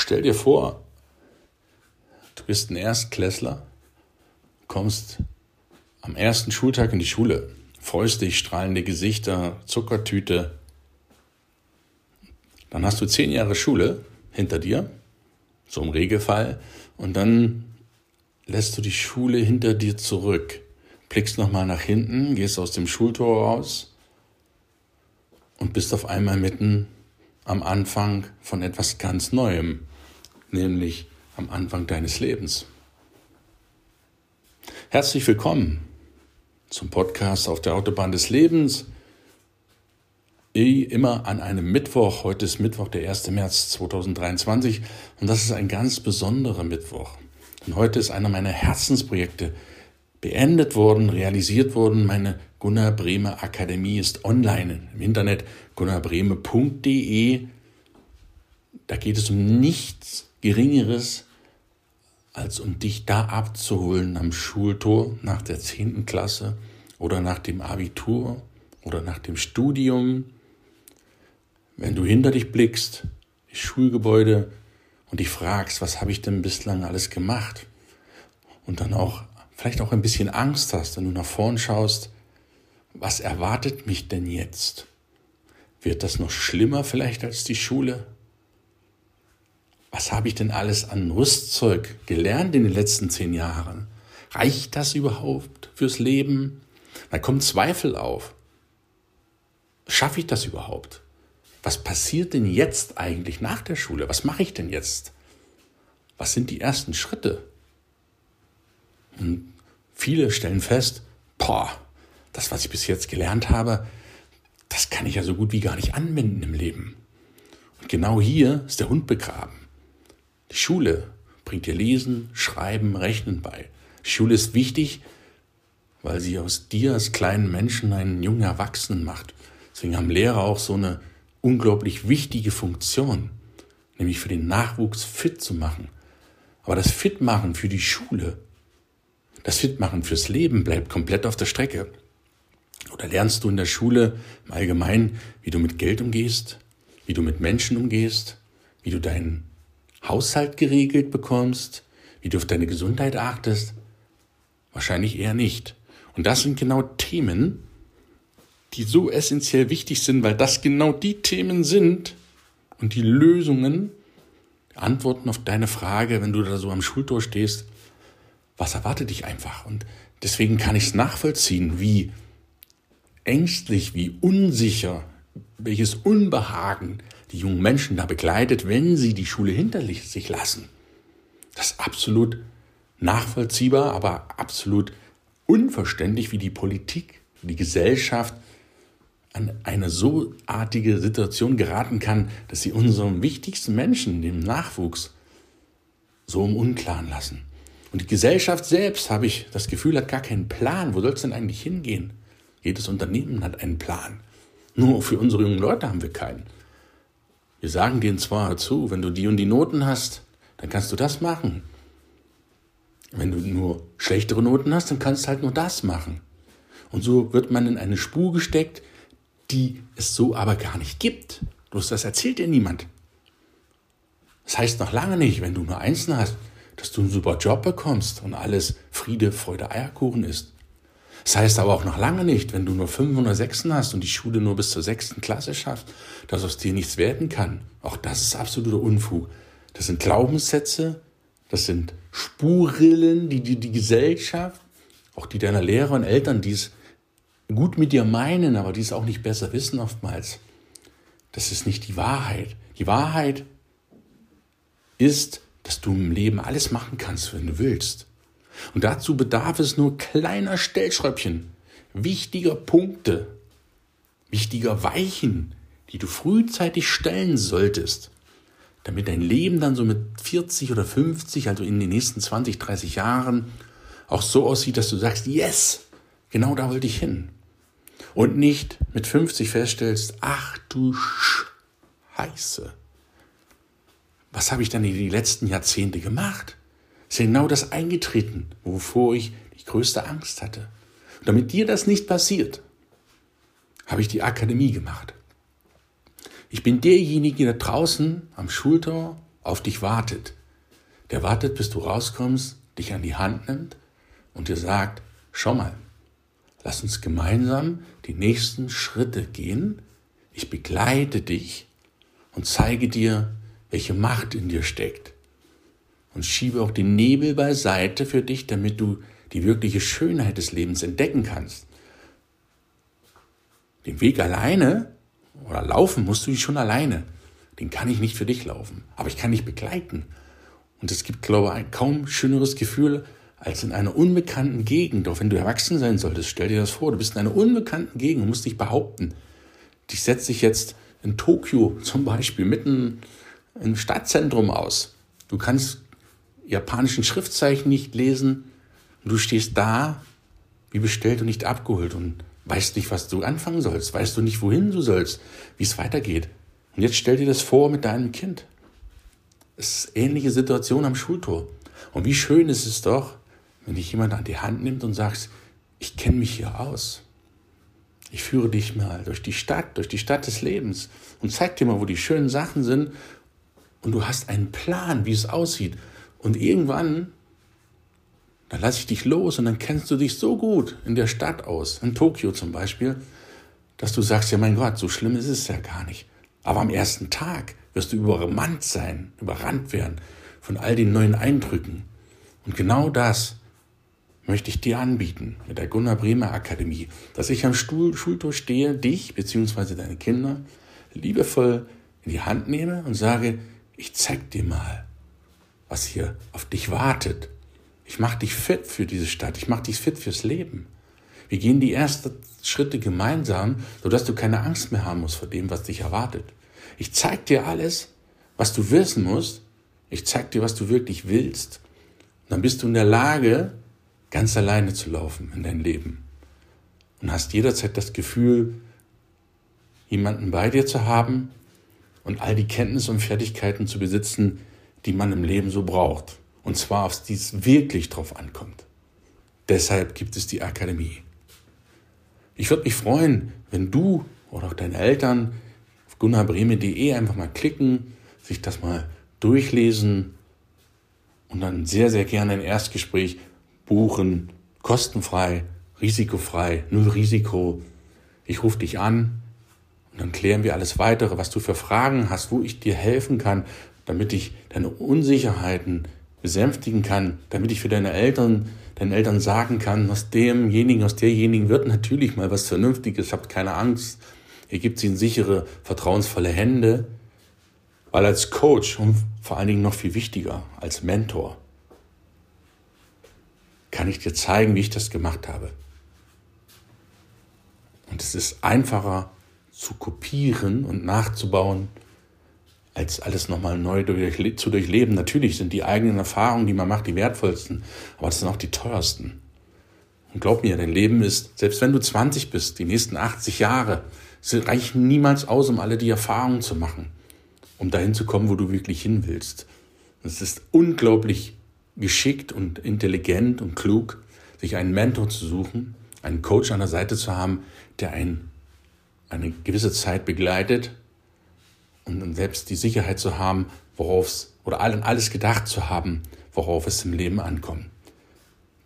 Stell dir vor, du bist ein Erstklässler, kommst am ersten Schultag in die Schule, freust dich, strahlende Gesichter, Zuckertüte. Dann hast du zehn Jahre Schule hinter dir, so im Regelfall, und dann lässt du die Schule hinter dir zurück, blickst nochmal nach hinten, gehst aus dem Schultor raus und bist auf einmal mitten am Anfang von etwas ganz Neuem, nämlich am Anfang deines Lebens. Herzlich willkommen zum Podcast auf der Autobahn des Lebens. Immer an einem Mittwoch. Heute ist Mittwoch, der 1. März 2023 und das ist ein ganz besonderer Mittwoch. Und heute ist einer meiner Herzensprojekte beendet worden, realisiert worden. Meine Gunnar Bremer Akademie ist online im Internet gunnarbreme.de. Da geht es um nichts Geringeres, als um dich da abzuholen am Schultor nach der 10. Klasse oder nach dem Abitur oder nach dem Studium. Wenn du hinter dich blickst, die Schulgebäude und dich fragst, was habe ich denn bislang alles gemacht? Und dann auch vielleicht auch ein bisschen Angst hast, wenn du nach vorn schaust, was erwartet mich denn jetzt? Wird das noch schlimmer vielleicht als die Schule? Was habe ich denn alles an Rüstzeug gelernt in den letzten zehn Jahren? Reicht das überhaupt fürs Leben? Da kommen Zweifel auf. Schaffe ich das überhaupt? Was passiert denn jetzt eigentlich nach der Schule? Was mache ich denn jetzt? Was sind die ersten Schritte? Und viele stellen fest, boah, das, was ich bis jetzt gelernt habe, das kann ich ja so gut wie gar nicht anwenden im Leben. Und genau hier ist der Hund begraben. Die Schule bringt dir Lesen, Schreiben, Rechnen bei. Die Schule ist wichtig, weil sie aus dir als kleinen Menschen einen jungen Erwachsenen macht. Deswegen haben Lehrer auch so eine unglaublich wichtige Funktion, nämlich für den Nachwuchs fit zu machen. Aber das Fitmachen für die Schule, das Fitmachen fürs Leben bleibt komplett auf der Strecke. Oder lernst du in der Schule im Allgemeinen, wie du mit Geld umgehst, wie du mit Menschen umgehst, wie du deinen Haushalt geregelt bekommst, wie du auf deine Gesundheit achtest? Wahrscheinlich eher nicht. Und das sind genau Themen, die so essentiell wichtig sind, weil das genau die Themen sind und die Lösungen, Antworten auf deine Frage, wenn du da so am Schultor stehst, was erwartet dich einfach? Und deswegen kann ich es nachvollziehen, wie ängstlich, wie unsicher, welches Unbehagen die jungen Menschen da begleitet, wenn sie die Schule hinter sich lassen. Das ist absolut nachvollziehbar, aber absolut unverständlich, wie die Politik, die Gesellschaft an eine so artige Situation geraten kann, dass sie unseren wichtigsten Menschen, dem Nachwuchs, so im Unklaren lassen. Und die Gesellschaft selbst, habe ich das Gefühl, hat gar keinen Plan. Wo soll es denn eigentlich hingehen? Jedes Unternehmen hat einen Plan. Nur für unsere jungen Leute haben wir keinen. Wir sagen denen zwar zu, wenn du die und die Noten hast, dann kannst du das machen. Wenn du nur schlechtere Noten hast, dann kannst du halt nur das machen. Und so wird man in eine Spur gesteckt, die es so aber gar nicht gibt. Bloß das erzählt dir niemand. Das heißt noch lange nicht, wenn du nur Einsen hast, dass du einen super Job bekommst und alles Friede, Freude, Eierkuchen ist. Das heißt aber auch noch lange nicht, wenn du nur 500 Sechsen hast und die Schule nur bis zur sechsten Klasse schafft, dass aus dir nichts werden kann. Auch das ist absoluter Unfug. Das sind Glaubenssätze, das sind Spurrillen, die die, die Gesellschaft, auch die deiner Lehrer und Eltern, die es gut mit dir meinen, aber die es auch nicht besser wissen oftmals. Das ist nicht die Wahrheit. Die Wahrheit ist, dass du im Leben alles machen kannst, wenn du willst. Und dazu bedarf es nur kleiner Stellschräubchen, wichtiger Punkte, wichtiger Weichen, die du frühzeitig stellen solltest, damit dein Leben dann so mit 40 oder 50, also in den nächsten 20, 30 Jahren, auch so aussieht, dass du sagst, yes, genau da wollte ich hin. Und nicht mit 50 feststellst, ach du Scheiße, was habe ich dann in den letzten Jahrzehnte gemacht? Ist genau das eingetreten, wovor ich die größte Angst hatte. Und damit dir das nicht passiert, habe ich die Akademie gemacht. Ich bin derjenige da draußen am Schultor auf dich wartet. Der wartet, bis du rauskommst, dich an die Hand nimmt und dir sagt, schau mal, lass uns gemeinsam die nächsten Schritte gehen. Ich begleite dich und zeige dir, welche Macht in dir steckt. Und schiebe auch den Nebel beiseite für dich, damit du die wirkliche Schönheit des Lebens entdecken kannst. Den Weg alleine oder laufen musst du schon alleine. Den kann ich nicht für dich laufen, aber ich kann dich begleiten. Und es gibt, glaube ich, ein kaum schöneres Gefühl, als in einer unbekannten Gegend, auch wenn du erwachsen sein solltest, stell dir das vor, du bist in einer unbekannten Gegend und musst dich behaupten. Ich setze dich jetzt in Tokio zum Beispiel mitten im Stadtzentrum aus. Du kannst japanischen Schriftzeichen nicht lesen und du stehst da wie bestellt und nicht abgeholt und weißt nicht, was du anfangen sollst, weißt du nicht, wohin du sollst, wie es weitergeht. Und jetzt stell dir das vor mit deinem Kind. Es ist eine ähnliche Situation am Schultor. Und wie schön ist es doch, wenn dich jemand an die Hand nimmt und sagst, ich kenne mich hier aus. Ich führe dich mal durch die Stadt, durch die Stadt des Lebens und zeig dir mal, wo die schönen Sachen sind. Und du hast einen Plan, wie es aussieht. Und irgendwann, dann lasse ich dich los und dann kennst du dich so gut in der Stadt aus, in Tokio zum Beispiel, dass du sagst, ja mein Gott, so schlimm ist es ja gar nicht. Aber am ersten Tag wirst du übermannt sein, überrannt werden von all den neuen Eindrücken. Und genau das möchte ich dir anbieten mit der Gunnar Bremer Akademie, dass ich am Stuhl, Schultor stehe, dich bzw. deine Kinder liebevoll in die Hand nehme und sage, ich zeig dir mal, was hier auf dich wartet. Ich mache dich fit für diese Stadt, ich mache dich fit fürs Leben. Wir gehen die ersten Schritte gemeinsam, sodass du keine Angst mehr haben musst vor dem, was dich erwartet. Ich zeig dir alles, was du wissen musst. Ich zeig dir, was du wirklich willst. Und dann bist du in der Lage, ganz alleine zu laufen in dein Leben und hast jederzeit das Gefühl, jemanden bei dir zu haben und all die Kenntnisse und Fertigkeiten zu besitzen, die man im Leben so braucht. Und zwar, auf die es wirklich drauf ankommt. Deshalb gibt es die Akademie. Ich würde mich freuen, wenn du oder auch deine Eltern auf gunnarbreme.de einfach mal klicken, sich das mal durchlesen und dann sehr, sehr gerne ein Erstgespräch buchen, kostenfrei, risikofrei, null Risiko. Ich rufe dich an und dann klären wir alles weitere, was du für Fragen hast, wo ich dir helfen kann, damit ich deine Unsicherheiten besänftigen kann, damit ich für deine Eltern, deinen Eltern sagen kann, aus demjenigen, aus derjenigen wird natürlich mal was Vernünftiges, habt keine Angst. Ihr gebt sie in sichere, vertrauensvolle Hände, weil als Coach und vor allen Dingen noch viel wichtiger, als Mentor kann ich dir zeigen, wie ich das gemacht habe. Und es ist einfacher zu kopieren und nachzubauen, als alles nochmal neu zu durchleben. Natürlich sind die eigenen Erfahrungen, die man macht, die wertvollsten, aber das sind auch die teuersten. Und glaub mir, dein Leben ist, selbst wenn du 20 bist, die nächsten 80 Jahre, sie reichen niemals aus, um alle die Erfahrungen zu machen, um dahin zu kommen, wo du wirklich hin willst. Es ist unglaublich geschickt und intelligent und klug, sich einen Mentor zu suchen, einen Coach an der Seite zu haben, der einen eine gewisse Zeit begleitet und selbst die Sicherheit zu haben, worauf es oder alles gedacht zu haben, worauf es im Leben ankommt.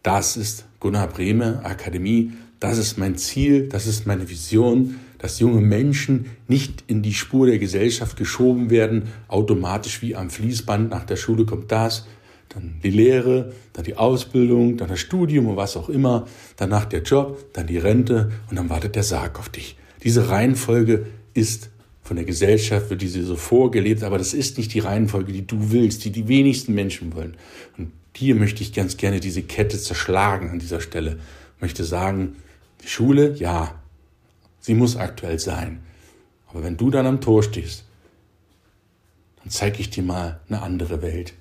Das ist Gunnar Brehme Akademie, das ist mein Ziel, das ist meine Vision, dass junge Menschen nicht in die Spur der Gesellschaft geschoben werden, automatisch wie am Fließband, nach der Schule kommt das, dann die Lehre, dann die Ausbildung, dann das Studium und was auch immer, danach der Job, dann die Rente und dann wartet der Sarg auf dich. Diese Reihenfolge ist von der Gesellschaft, wird diese so vorgelebt, aber das ist nicht die Reihenfolge, die du willst, die die wenigsten Menschen wollen. Und hier möchte ich ganz gerne diese Kette zerschlagen an dieser Stelle. Ich möchte sagen, die Schule, ja, sie muss aktuell sein. Aber wenn du dann am Tor stehst, dann zeige ich dir mal eine andere Welt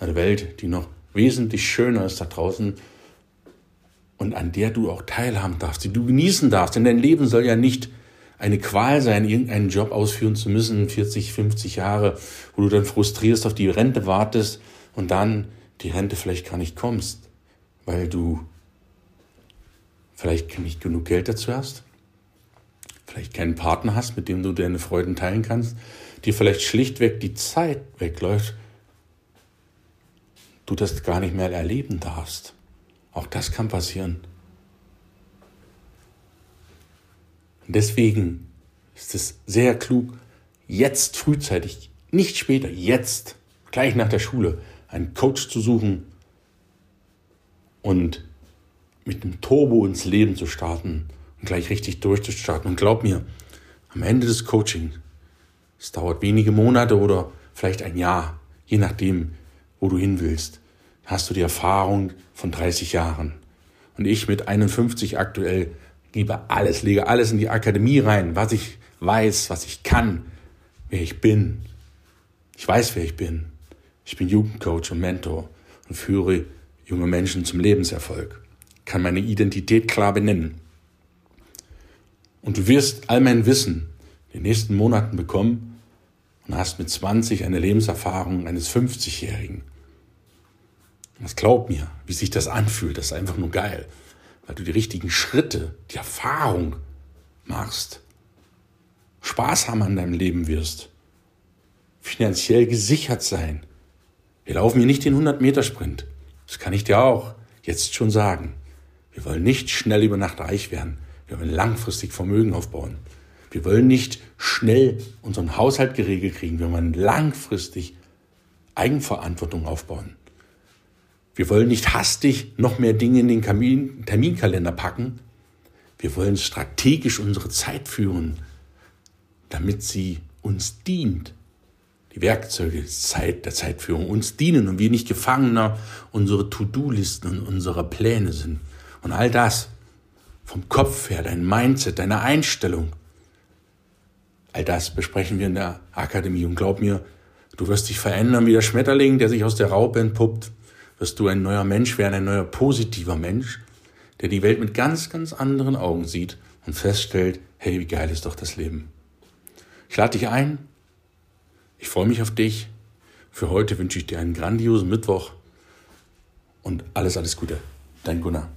eine Welt, die noch wesentlich schöner ist da draußen und an der du auch teilhaben darfst, die du genießen darfst. Denn dein Leben soll ja nicht eine Qual sein, irgendeinen Job ausführen zu müssen, 40, 50 Jahre, wo du dann frustrierst, auf die Rente wartest und dann die Rente vielleicht gar nicht kommst, weil du vielleicht nicht genug Geld dazu hast, vielleicht keinen Partner hast, mit dem du deine Freuden teilen kannst, dir vielleicht schlichtweg die Zeit wegläuft du das gar nicht mehr erleben darfst. Auch das kann passieren. Und deswegen ist es sehr klug, jetzt frühzeitig, nicht später, jetzt, gleich nach der Schule, einen Coach zu suchen und mit dem Turbo ins Leben zu starten und gleich richtig durchzustarten. Und glaub mir, am Ende des Coachings, es dauert wenige Monate oder vielleicht ein Jahr, je nachdem, wo du hin willst, hast du die Erfahrung von 30 Jahren. Und ich mit 51 aktuell gebe alles, lege alles in die Akademie rein, was ich weiß, was ich kann, wer ich bin. Ich weiß, wer ich bin. Ich bin Jugendcoach und Mentor und führe junge Menschen zum Lebenserfolg. Kann meine Identität klar benennen. Und du wirst all mein Wissen in den nächsten Monaten bekommen und hast mit 20 eine Lebenserfahrung eines 50-Jährigen. Das glaub mir, wie sich das anfühlt, das ist einfach nur geil weil du die richtigen Schritte, die Erfahrung machst, Spaß haben an deinem Leben wirst, finanziell gesichert sein. Wir laufen hier nicht den 100-Meter-Sprint. Das kann ich dir auch jetzt schon sagen. Wir wollen nicht schnell über Nacht reich werden. Wir wollen langfristig Vermögen aufbauen. Wir wollen nicht schnell unseren Haushalt geregelt kriegen. Wir wollen langfristig Eigenverantwortung aufbauen. Wir wollen nicht hastig noch mehr Dinge in den Kamin Terminkalender packen. Wir wollen strategisch unsere Zeit führen, damit sie uns dient. Die Werkzeuge Zeit, der Zeitführung uns dienen und wir nicht Gefangener unserer To-Do-Listen und unserer Pläne sind. Und all das vom Kopf her, dein Mindset, deine Einstellung, all das besprechen wir in der Akademie. Und glaub mir, du wirst dich verändern wie der Schmetterling, der sich aus der Raupe entpuppt wirst du ein neuer Mensch werden, ein neuer positiver Mensch, der die Welt mit ganz, ganz anderen Augen sieht und feststellt, hey, wie geil ist doch das Leben. Ich lade dich ein. Ich freue mich auf dich. Für heute wünsche ich dir einen grandiosen Mittwoch und alles, alles Gute. Dein Gunnar.